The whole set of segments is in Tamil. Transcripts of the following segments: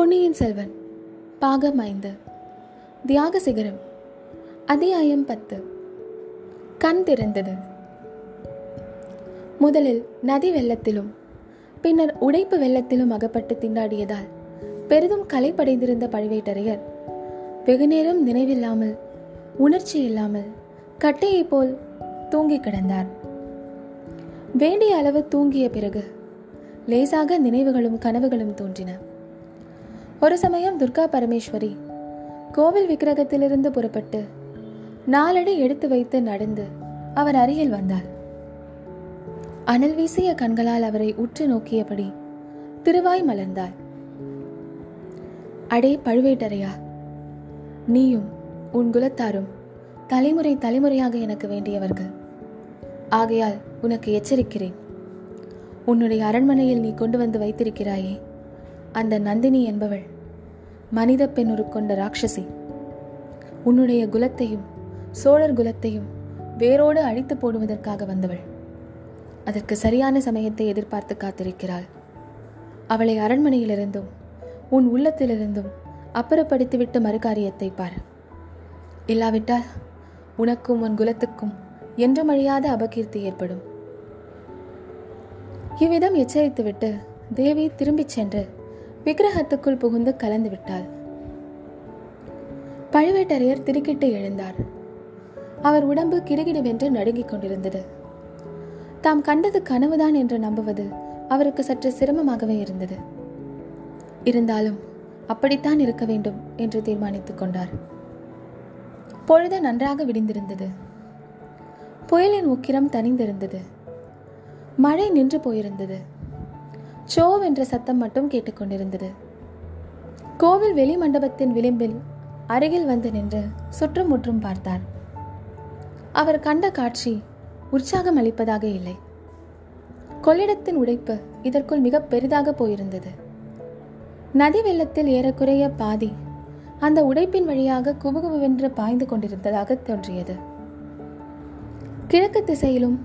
பொன்னியின் செல்வன் பாகம் ஐந்து தியாக சிகரம் அத்தியாயம் பத்து. கண் திறந்தது. முதலில் நதி வெள்ளத்திலும் பின்னர் உடைப்பு வெள்ளத்திலும் அகப்பட்டு திண்டாடியதால் பெரிதும் களைப்படைந்திருந்த பழுவேட்டரையர் வெகுநேரம் நினைவில்லாமல் உணர்ச்சி இல்லாமல் கட்டையைப் போல் தூங்கி கிடந்தார். வேண்டிய அளவு தூங்கிய பிறகு லேசாக நினைவுகளும் கனவுகளும் தோன்றின. ஒரு சமயம் துர்கா பரமேஸ்வரி கோவில் விக்கிரகத்திலிருந்து புறப்பட்டு நாலடி எடுத்து வைத்து நடந்து அவர் அருகில் வந்தார். அனல் வீசிய கண்களால் அவரை உற்று நோக்கியபடி திருவாய் மலர்ந்தாள். அடே பழுவேட்டரையா நீயும் உன் குலத்தாரும் தலைமுறை தலைமுறையாக எனக்கு வேண்டியவர்கள். ஆகையால் உனக்கு எச்சரிக்கிறேன். உன்னுடைய அரண்மனையில் நீ கொண்டு வந்து வைத்திருக்கிறாயே. அந்த நந்தினி என்பவள் மனித பெண் கொண்ட ராட்சசி. உன்னுடைய குலத்தையும் சோழர் குலத்தையும் வேரோடு அழித்து போடுவதற்காக வந்தவள். அதற்கு சரியான சமயத்தை எதிர்பார்த்து காத்திருக்கிறாள். அவளை அரண்மனையிலிருந்தும் உன் உள்ளத்திலிருந்தும் அப்புறப்படுத்திவிட்டு மறுகாரியத்தை பார். இல்லாவிட்டால் உனக்கும் உன் குலத்துக்கும் என்றும் அழியாத அபகீர்த்தி ஏற்படும். இவ்விதம் எச்சரித்துவிட்டு தேவி திரும்பிச் சென்று விக்கிரகத்துக்குள் புகுந்து கலந்து விட்டாள் பழுவேட்டரையர் திருக்கிட்டு எழுந்தார். அவர் உடம்பு கிடுகிடுவென்று நடுங்கிக் கொண்டிருந்தது. தாம் கண்டது கனவுதான் என்று நம்புவது அவருக்கு சற்று சிரமமாகவே இருந்தது. இருந்தாலும் அப்படித்தான் இருக்க வேண்டும் என்று தீர்மானித்துக் கொண்டார். பொழுது நன்றாக விடிந்திருந்தது. புயலின் உக்கிரம் தனிந்திருந்தது மழை நின்று போயிருந்தது. சோவ் என்ற சத்தம் மட்டும் கேட்டுக்கொண்டிருந்தது. கோவில் வெளி மண்டபத்தின் விளிம்பில் அருகில் வந்து நின்று சுற்றும் முற்றும் பார்த்தார். அவர் கண்ட காட்சி உற்சாகம் அளிப்பதாக இல்லை. கொள்ளிடத்தின் உடைப்பு இதற்குள் மிக பெரிதாக போயிருந்தது. நதி வெள்ளத்தில் ஏறக்குறைய பாதி அந்த உடைப்பின் வழியாக குபுகுபுவென்று பாய்ந்து கொண்டிருந்ததாக தோன்றியது. கிழக்கு திசையிலும்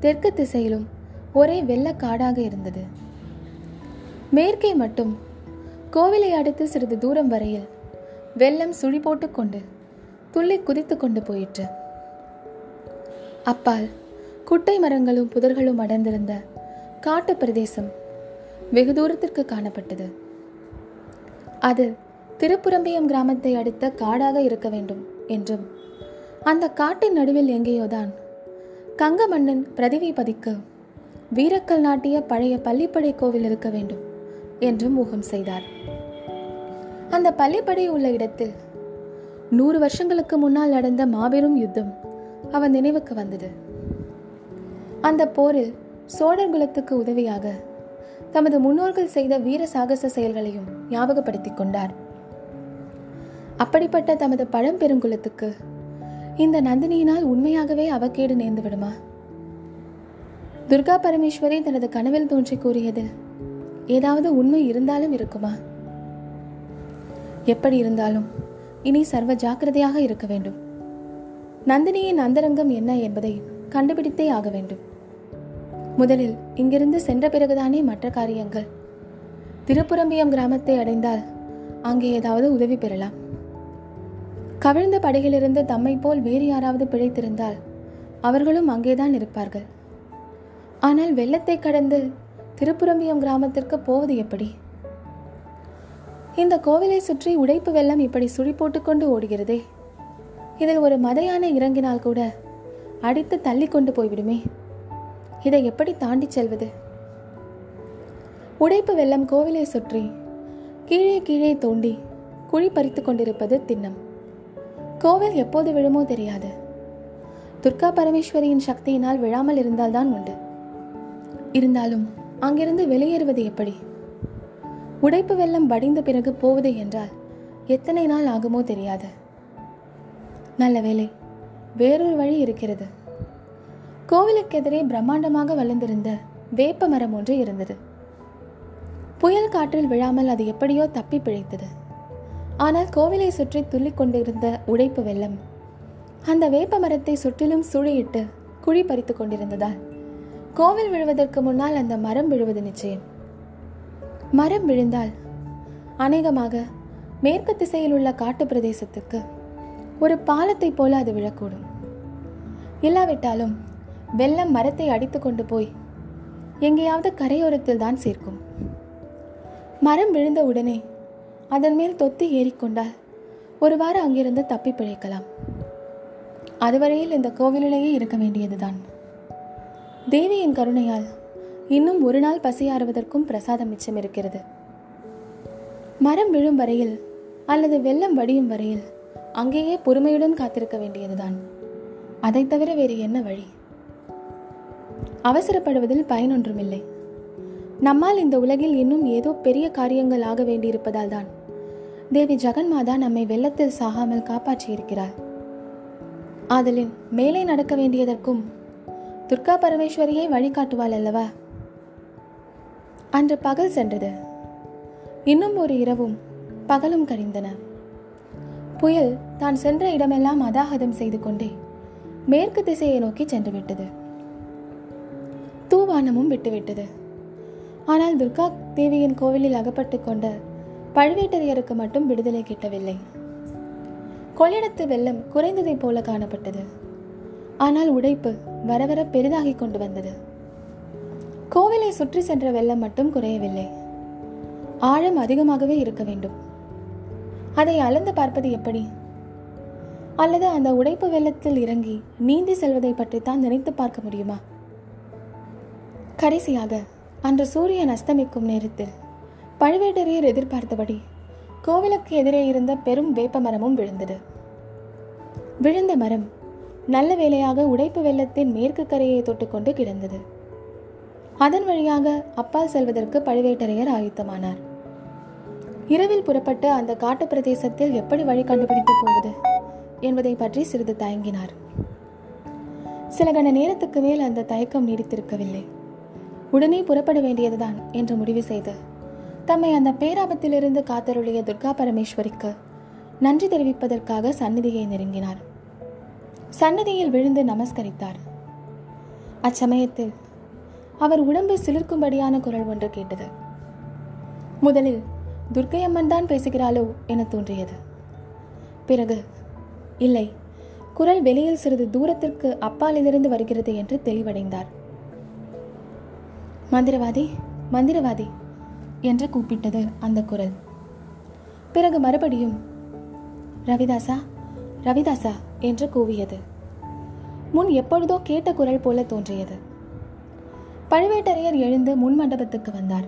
தெற்கு திசையிலும் ஒரே வெள்ளக்காடாக இருந்தது. மேற்கே மட்டும். கோவிலை அடுத்து சிறிது தூரம் வரையில் வெள்ளம் சுழி போட்டுக்கொண்டு துள்ளி குதித்து கொண்டு போயிற்று. அப்பால் குட்டை மரங்களும் புதர்களும் அடர்ந்திருந்த காட்டு பிரதேசம் வெகு தூரத்திற்கு காணப்பட்டது. அது திருப்புரம்பியம் கிராமத்தை அடுத்த காடாக இருக்க வேண்டும் என்றும் அந்த காட்டின் நடுவில் எங்கேயோதான் கங்க மன்னன் பிரதிவி பதிக்க வீரக்கல் நாட்டிய பழைய பள்ளிப்படை கோவில் இருக்க வேண்டும் என்றும் ஊகம் செய்தார். அந்த பள்ளிப்படை உள்ள இடத்தில் நூறு வருஷங்களுக்கு முன்னால் நடந்த மாபெரும் யுத்தம் அவன் நினைவுக்கு வந்தது. அந்த போரில் சோழர் குலத்துக்கு உதவியாக தமது முன்னோர்கள் செய்த வீர சாகச செயல்களையும் ஞாபகப்படுத்திக் கொண்டார். அப்படிப்பட்ட தமது பழம்பெருங்குலத்துக்கு இந்த நந்தினியினால் உண்மையாகவே அவக்கேடு நேர்ந்து விடுமா? துர்கா பரமேஸ்வரி தனது கனவில் தோன்றி கூறியதில் ஏதாவது உண்மை இருந்தாலும் இருக்குமா? எப்படி இருந்தாலும் இனி சர்வ ஜாக்கிரதையாக இருக்க வேண்டும். நந்தினியின் அந்தரங்கம் என்ன என்பதை கண்டுபிடித்தே ஆக வேண்டும். முதலில் இங்கிருந்து சென்ற பிறகுதானே மற்ற காரியங்கள். திருப்புரம்பியம் கிராமத்தை அடைந்தால் அங்கே ஏதாவது உதவி பெறலாம். கவிழ்ந்த படையிலிருந்து தம்மை போல் வேறு யாராவது பிழைத்திருந்தால் அவர்களும் அங்கேதான் இருப்பார்கள். ஆனால் வெள்ளத்தை கடந்து திருப்புரம்பியம் கிராமத்திற்கு போவது எப்படி? இந்த கோவிலை சுற்றி உடைப்பு வெள்ளம் இப்படி சுழி போட்டுக்கொண்டு ஓடுகிறதே. இதில் ஒரு மதையான இறங்கினால் கூட அடித்து தள்ளி கொண்டு போய்விடுமே. இதை எப்படி தாண்டி செல்வது? உடைப்பு வெள்ளம் கோவிலை சுற்றி கீழே கீழே தோண்டி குழி பறித்து கொண்டிருப்பது திண்ணம். கோவில் எப்போது விழுமோ தெரியாது. துர்கா பரமேஸ்வரியின் சக்தியினால் விழாமல் இருந்தால்தான் உண்டு. இருந்தாலும் அங்கிருந்து வெளியேறுவது எப்படி? உடைப்பு வெள்ளம் வடிந்த பிறகு போவது என்றால் எத்தனை நாள் ஆகுமோ தெரியாது. நல்ல வேலை வேறொரு வழி இருக்கிறது. கோவிலுக்கு எதிரே பிரம்மாண்டமாக வளர்ந்திருந்த வேப்ப மரம் ஒன்று இருந்தது. புயல் காற்றில் விழாமல் அது எப்படியோ தப்பி பிழைத்தது. ஆனால் கோவிலை சுற்றி துள்ளிக் கொண்டிருந்த உடைப்பு வெள்ளம் அந்த வேப்ப மரத்தை சுற்றிலும் சூழியிட்டு குழி பறித்து கொண்டிருந்ததால் கோவில் விழுவதற்கு முன்னால் அந்த மரம் விழுவது நிச்சயம். மரம் விழுந்தால் அநேகமாக மேற்கு திசையில் உள்ள காட்டு பிரதேசத்துக்கு ஒரு பாலத்தை போல அது விழக்கூடும். இல்லாவிட்டாலும் வெள்ளம் மரத்தை அடித்து கொண்டு போய் எங்கேயாவது கரையோரத்தில் தான் சேர்க்கும். மரம் விழுந்த உடனே அதன் மேல் தொத்தி ஏறிக்கொண்டால் ஒருவாறு அங்கிருந்து தப்பி பிழைக்கலாம். அதுவரையில் இந்த கோவிலிலேயே இருக்க வேண்டியதுதான். தேவியின் கருணையால் இன்னும் ஒரு நாள் பசியாறுவதற்கும் பிரசாதம் மிச்சம் இருக்கிறது மரம் விழும் வரையில் அல்லது வெள்ளம் வடியும் வரையில் அங்கேயே பொறுமையுடன் காத்திருக்க வேண்டியதுதான். அதை தவிர வேறு என்ன வழி? அவசரப்படுவதில் பயனொன்றுமில்லை. நம்மால் இந்த உலகில் இன்னும் ஏதோ பெரிய காரியங்கள் ஆக வேண்டியிருப்பதால் தான் தேவி ஜெகன்மாதா நம்மை வெள்ளத்தில் சாகாமல் காப்பாற்றியிருக்கிறார் ஆதலின் மேலே நடக்க வேண்டியதற்கும் துர்கா பரமேஸ்வரியை வழிகாட்டுவாள் அல்லவா? அன்று பகல் சென்றது. இன்னும் ஒரு இரவும் பகலும் கழிந்தன. புயல் தான் சென்ற இடமெல்லாம் அதாகதம் செய்து கொண்டே மேற்கு திசையை நோக்கி சென்று விட்டது. தூவானமும் விட்டுவிட்டது ஆனால் துர்கா தேவியின் கோவிலில் அகப்பட்டு கொண்ட பழுவேட்டரையருக்கு மட்டும் விடுதலை கிட்டவில்லை. கொள்ளிடத்து வெள்ளம் குறைந்ததைப் போல காணப்பட்டது. ஆனால் உடைப்பு வர வர பெரிதாகி கொண்டு வந்தது. கோவிலை சுற்றி சென்ற வெள்ளம் மட்டும் குறையவில்லை. ஆழம் அதிகமாகவே இருக்க வேண்டும். அதை அளந்து பார்ப்பது எப்படி? அல்லது அந்த உடைப்பு வெள்ளத்தில் இறங்கி நீந்தி செல்வதை பற்றித்தான் நினைத்து பார்க்க முடியுமா? கடைசியாக அன்று சூரியன் அஸ்தமிக்கும் நேரத்தில் பழுவேட்டரையர் எதிர்பார்த்தபடி கோவிலுக்கு எதிரே இருந்த பெரும் வேப்ப மரமும் விழுந்தது. விழுந்த மரம் நல்ல வேளையாக உடைப்பு வெள்ளத்தின் மேற்கு கரையை தொட்டுக்கொண்டு கிடந்தது. அதன் வழியாக அப்பால் செல்வதற்கு பழுவேட்டரையர் ஆயுத்தமானார். இரவில் புறப்பட்டு அந்த காட்டு பிரதேசத்தில் எப்படி வழி கண்டுபிடித்து போவது என்பதை பற்றி சிறிது தயங்கினார். சில கண நேரத்துக்கு மேல் அந்த தயக்கம் நீடித்திருக்கவில்லை. உடனே புறப்பட வேண்டியதுதான் என்று முடிவு செய்து தம்மை அந்த பேராபத்திலிருந்து காத்தருளிய துர்கா பரமேஸ்வரிக்கு நன்றி தெரிவிப்பதற்காக சந்நிதியை நெருங்கினார். சன்னதியில் விழுந்து நமஸ்கரித்தார். அச்சமயத்தில் அவர் உடம்பு சிலிர்க்கும்படியான குரல் ஒன்று கேட்டது. முதலில் துர்க்கையம்மன் தான் பேசுகிறாளோ என தோன்றியது. பிறகு இல்லை குரல் வெளியில் சிறிது தூரத்திற்கு அப்பாலிலிருந்து வருகிறது என்று தெளிவடைந்தார். மந்திரவாதி மந்திரவாதி என்று கூப்பிட்டது அந்த குரல். பிறகு மறுபடியும் ரவிதாசா ரவிதாசா என்று கூவியது. முன் எப்பொழுதோ கேட்ட குரல் போல தோன்றியது. பழுவேட்டரையர் எழுந்து முன் மண்டபத்துக்கு வந்தார்.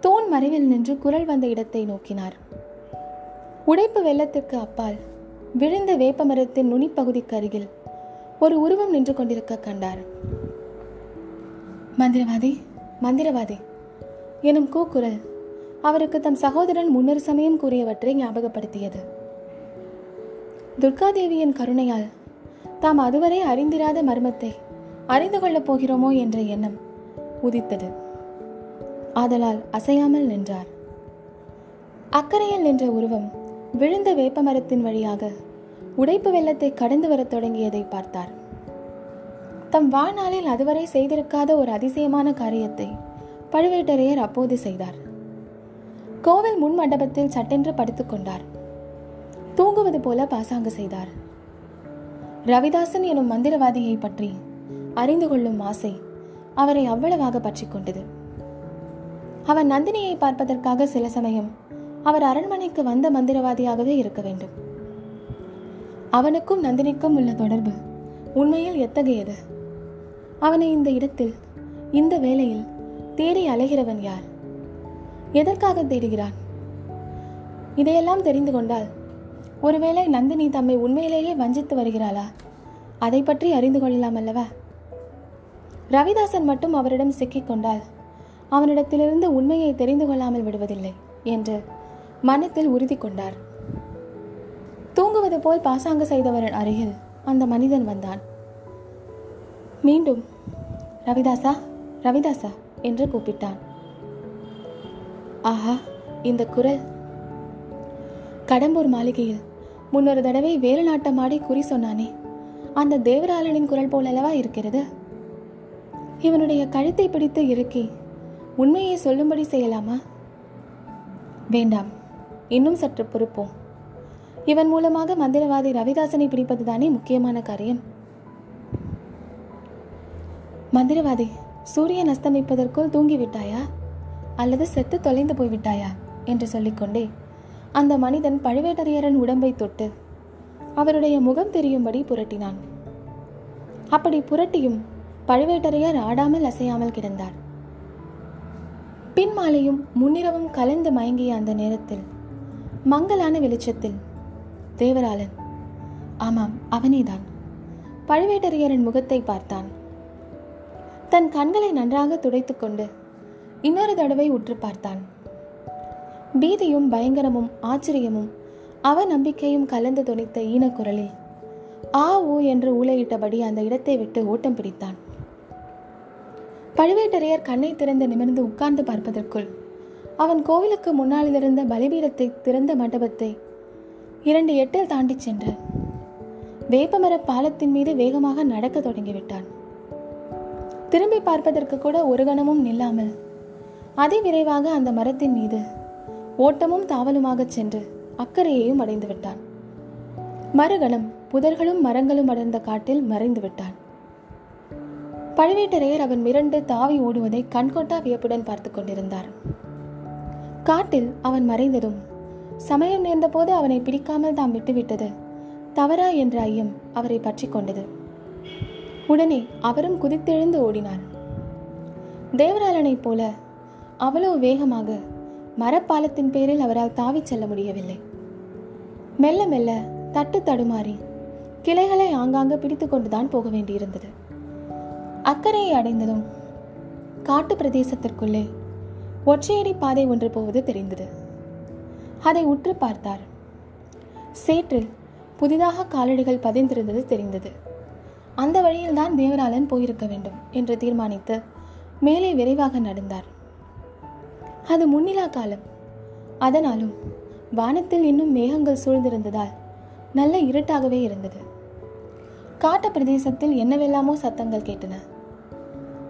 தூண் மறைவில் நின்று குரல் வந்த இடத்தை நோக்கினார். உடைப்பு வெள்ளத்திற்கு அப்பால் விழுந்த வேப்பமரத்தின் நுனிப்பகுதிக்கு அருகில் ஒரு உருவம் நின்று கொண்டிருக்க கண்டார். மந்திரவாதி மந்திரவாதி எனும் கூக்குரல் அவருக்கு தம் சகோதரன் முன்னொரு சமயம் கூறியவற்றை ஞாபகப்படுத்தியது. துர்காதேவியின் கருணையால் தாம் அதுவரை அறிந்திராத மர்மத்தை அறிந்து கொள்ளப் போகிறோமோ என்ற எண்ணம் உதித்தது. ஆதலால் அசையாமல் நின்றார். அக்கறையில் நின்ற உருவம் விழுந்த வேப்பமரத்தின் வழியாக உடைப்பு வெள்ளத்தை கடந்து வரத் தொடங்கியதை பார்த்தார். தம் வாழ்நாளில் அதுவரை செய்திருக்காத ஒரு அதிசயமான காரியத்தை பழுவேட்டரையர் அப்போது செய்தார். கோவில் முன் மண்டபத்தில் சட்டென்று படுத்துக்கொண்டார் தூங்குவது போல பாசாங்கு செய்தார். ரவிதாசன் எனும் மந்திரவாதியை பற்றி அறிந்து கொள்ளும் ஆசை அவரை அவ்வளவாக பற்றி கொண்டது. அவர் நந்தினியை பார்ப்பதற்காக சில சமயம் அவர் அரண்மனைக்கு வந்த மந்திரவாதியாகவே இருக்க வேண்டும். அவனுக்கும் நந்தினிக்கும் உள்ள தொடர்பு உண்மையில் எத்தகையது? அவனை இந்த இடத்தில் இந்த வேளையில் தேடி அலைகிறவன் யார்? எதற்காக தேடுகிறான்? இதையெல்லாம் தெரிந்து கொண்டால் ஒருவேளை நந்தினி தம்மை உண்மையிலேயே வஞ்சித்து வருகிறாளா? அதை பற்றி அறிந்து கொள்ளலாம் அல்லவா? ரவிதாசன் மட்டும் அவரிடம் சிக்கிக்கொண்டால் அவனிடத்திலிருந்து உண்மையை தெரிந்து கொள்ளாமல் விடுவதில்லை என்று மனத்தில் உறுதி கொண்டார். தூங்குவது போல் பாசாங்கு செய்தவரின் அருகில் அந்த மனிதன் வந்தான். மீண்டும் ரவிதாசா ரவிதாசா என்று கூப்பிட்டான். ஆஹா இந்த குரல். கடம்பூர் மாளிகையில் முன்னொரு தடவை வேறு நாட்டமாடி குறி சொன்னானே. அந்த தேவராளனின் குரல் போலல்லவா இருக்கிறது? இவனுடைய கழுத்தை பிடித்து இறுக்கி உண்மையை சொல்லும்படி செய்யலாமா? வேண்டாம் இன்னும் சற்று பொறுப்போம். இவன் மூலமாக மந்திரவாதி ரவிதாசனை பிடிப்பதுதானே முக்கியமான காரியம். மந்திரவாதி சூரியன் அஸ்தமிப்பதற்குள் தூங்கிவிட்டாயா? அல்லது செத்து தொலைந்து போய்விட்டாயா? என்று சொல்லிக்கொண்டே அந்த மனிதன் பழுவேட்டரையரன் உடம்பை தொட்டு அவருடைய முகம் தெரியும்படி புரட்டினான். அப்படி புரட்டியும் பழுவேட்டரையர் ஆடாமல் அசையாமல் கிடந்தார். பின் மாலையும் முன்னிரவும் கலந்து மயங்கிய அந்த நேரத்தில் மங்கலான வெளிச்சத்தில் தேவராளன் ஆமாம் அவனேதான். பழுவேட்டரையரின் முகத்தை பார்த்தான். தன் கண்களை நன்றாக துடைத்துக்கொண்டு இன்னொரு தடவை உற்று பார்த்தான். பீதியும் பயங்கரமும் ஆச்சரியமும் அவ நம்பிக்கையும் கலந்து துணித்த ஈனக்குரலில். ஆ ஊ என்று ஊழையிட்டபடி அந்த இடத்தை விட்டு ஓட்டம் பிடித்தான். பழுவேட்டரையர் கண்ணை திறந்து நிமிர்ந்து உட்கார்ந்து பார்ப்பதற்குள் அவன் கோவிலுக்கு முன்னாலிருந்த பலிபீடத்தை திறந்த மண்டபத்தை இரண்டு எட்டில் தாண்டி சென்று வேப்பமர பாலத்தின் மீது வேகமாக நடக்க தொடங்கிவிட்டான். திரும்பி பார்ப்பதற்கு கூட ஒரு கணமும் நில்லாமல் அதிவிரைவாக அந்த மரத்தின் மீது ஓட்டமும் தாவலுமாக சென்று அக்கறையையும் அடைந்து விட்டான் மறுகணம் புதர்களும் மரங்களும் அடர்ந்த காட்டில் மறைந்து விட்டான் பழுவேட்டரையர் அவன் மிரண்டு தாவி ஓடுவதை கண்கொட்டா வியப்புடன் பார்த்து கொண்டிருந்தார். காட்டில் அவன் மறைந்ததும் சமயம் நேர்ந்தபோது அவனை பிடிக்காமல் தாம் விட்டுவிட்டது தவறா என்ற ஐயம் அவரை பற்றி கொண்டது. உடனே அவரும் குதித்தெழுந்து ஓடினார். தேவராளனைப் போல அவ்வளவு வேகமாக மரப்பாலத்தின் பேரில் அவரால் தாவிச் செல்ல முடியவில்லை. மெல்ல மெல்ல தட்டு தடுமாறி கிளைகளை ஆங்காங்கு பிடித்து கொண்டுதான் போக வேண்டியிருந்தது. அக்கறையை அடைந்ததும் காட்டு பிரதேசத்திற்குள்ளே ஒற்றையடி பாதை ஒன்று போவது தெரிந்தது. அதை உற்று பார்த்தார். சேற்றில் புதிதாக காலடிகள் பதிந்திருந்தது தெரிந்தது. அந்த வழியில்தான் தேவராளன் போயிருக்க வேண்டும் என்று தீர்மானித்து மேலே விரைவாக நடந்தார். அது முன்னிலா காலம். அதனாலும் வானத்தில் இன்னும் மேகங்கள் சூழ்ந்திருந்ததால் நல்ல இருட்டாகவே இருந்தது. காட்டு பிரதேசத்தில் என்னவெல்லாமோ சத்தங்கள் கேட்டன.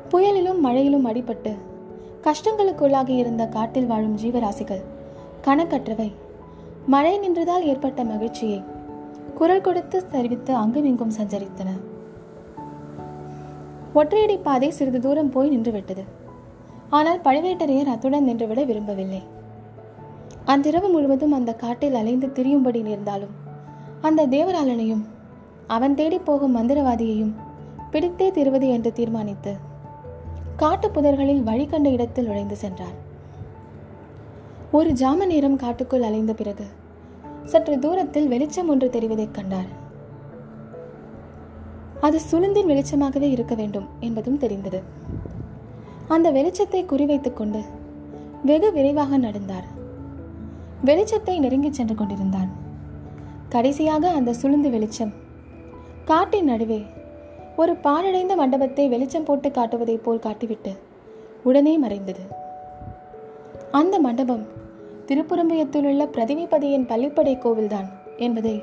புயலிலும் மழையிலும் அடிபட்டு கஷ்டங்களுக்குள்ளாகி இருந்த காட்டில் வாழும் ஜீவராசிகள் கணக்கற்றவை மழை நின்றதால் ஏற்பட்ட மகிழ்ச்சியை குரல் கொடுத்து தெரிவித்து அங்குமிங்கும் சஞ்சரித்தன. ஒற்றையடி பாதை சிறிது தூரம் போய் நின்றுவிட்டது. ஆனால் பழுவேட்டரையர் அத்துடன் நின்றுவிட விரும்பவில்லை. அன்றிரவு முழுவதும் அந்த காட்டில் அலைந்து திரியும்படி நேர்ந்தாலும் அந்த தேவராளனையும் அவன் தேடி போகும் மந்திரவாதியையும் பிடித்தே திருவது என்று தீர்மானித்து காட்டு புதர்களில் வழி கண்ட இடத்தில் நுழைந்து சென்றார் ஒரு ஜாம நேரம் காட்டுக்குள் அலைந்த பிறகு சற்று தூரத்தில் வெளிச்சம் ஒன்று தெரிவதைக் கண்டார். அது சுளுந்தின் வெளிச்சமாகவே இருக்க வேண்டும் என்பதும் தெரிந்தது. அந்த வெளிச்சத்தை குறிவைத்துக் கொண்டு வெகு விரைவாக நடந்தார். வெளிச்சத்தை நெருங்கிச் சென்று கொண்டிருந்தான். கடைசியாக அந்த சுளுந்து வெளிச்சம் காட்டின் நடுவே ஒரு பாழடைந்த மண்டபத்தை வெளிச்சம் போட்டு காட்டுவதைப் போல் காட்டிவிட்டு உடனே மறைந்தது. அந்த மண்டபம் திருப்புறம்பயத்திலுள்ள பிரதிவிபதியின் பள்ளிப்படை கோவில்தான் என்பதை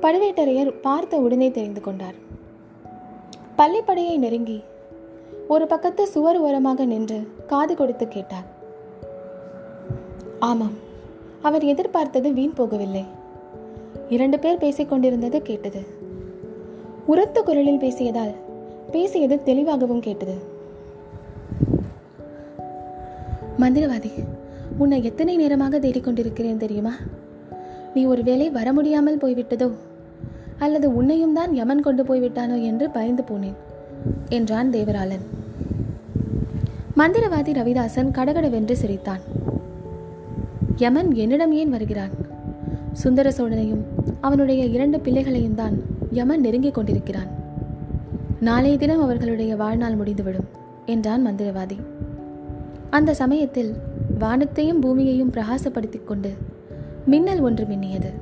பழுவேட்டரையர் பார்த்த உடனே தெரிந்து கொண்டார். பள்ளிப்படையை நெருங்கி ஒரு பக்கத்து சுவர் ஓரமாக நின்று காது கொடுத்து கேட்டார். ஆமாம் அவர் எதிர்பார்த்தது வீண் போகவில்லை. இரண்டு பேர் பேசிக் கொண்டிருந்தது கேட்டது. உரத்த குரலில் பேசியதால் பேசியது தெளிவாகவும் கேட்டது. மந்திரவாதி உன்னை எத்தனை நேரமாக தேடிக்கொண்டிருக்கிறேன் தெரியுமா? நீ ஒருவேளை வர முடியாமல் போய்விட்டதோ? அல்லது உன்னையும் தான் யமன் கொண்டு போய்விட்டானோ என்று பயந்து போனேன் என்றான் தேவராளன். மந்திரவாதி ரவிதாசன் கடகடவென்று சிரித்தான். யமன் என்னிடம் ஏன் வருகிறான்? சுந்தர சோழனையும் அவனுடைய இரண்டு பிள்ளைகளையும் தான் யமன் நெருங்கிக் கொண்டிருக்கிறான். நாளைய தினம் அவர்களுடைய வாழ்நாள் முடிந்துவிடும் என்றான் மந்திரவாதி. அந்த சமயத்தில் வானத்தையும் பூமியையும் பிரகாசப்படுத்திக் கொண்டு மின்னல் ஒன்று மின்னியது.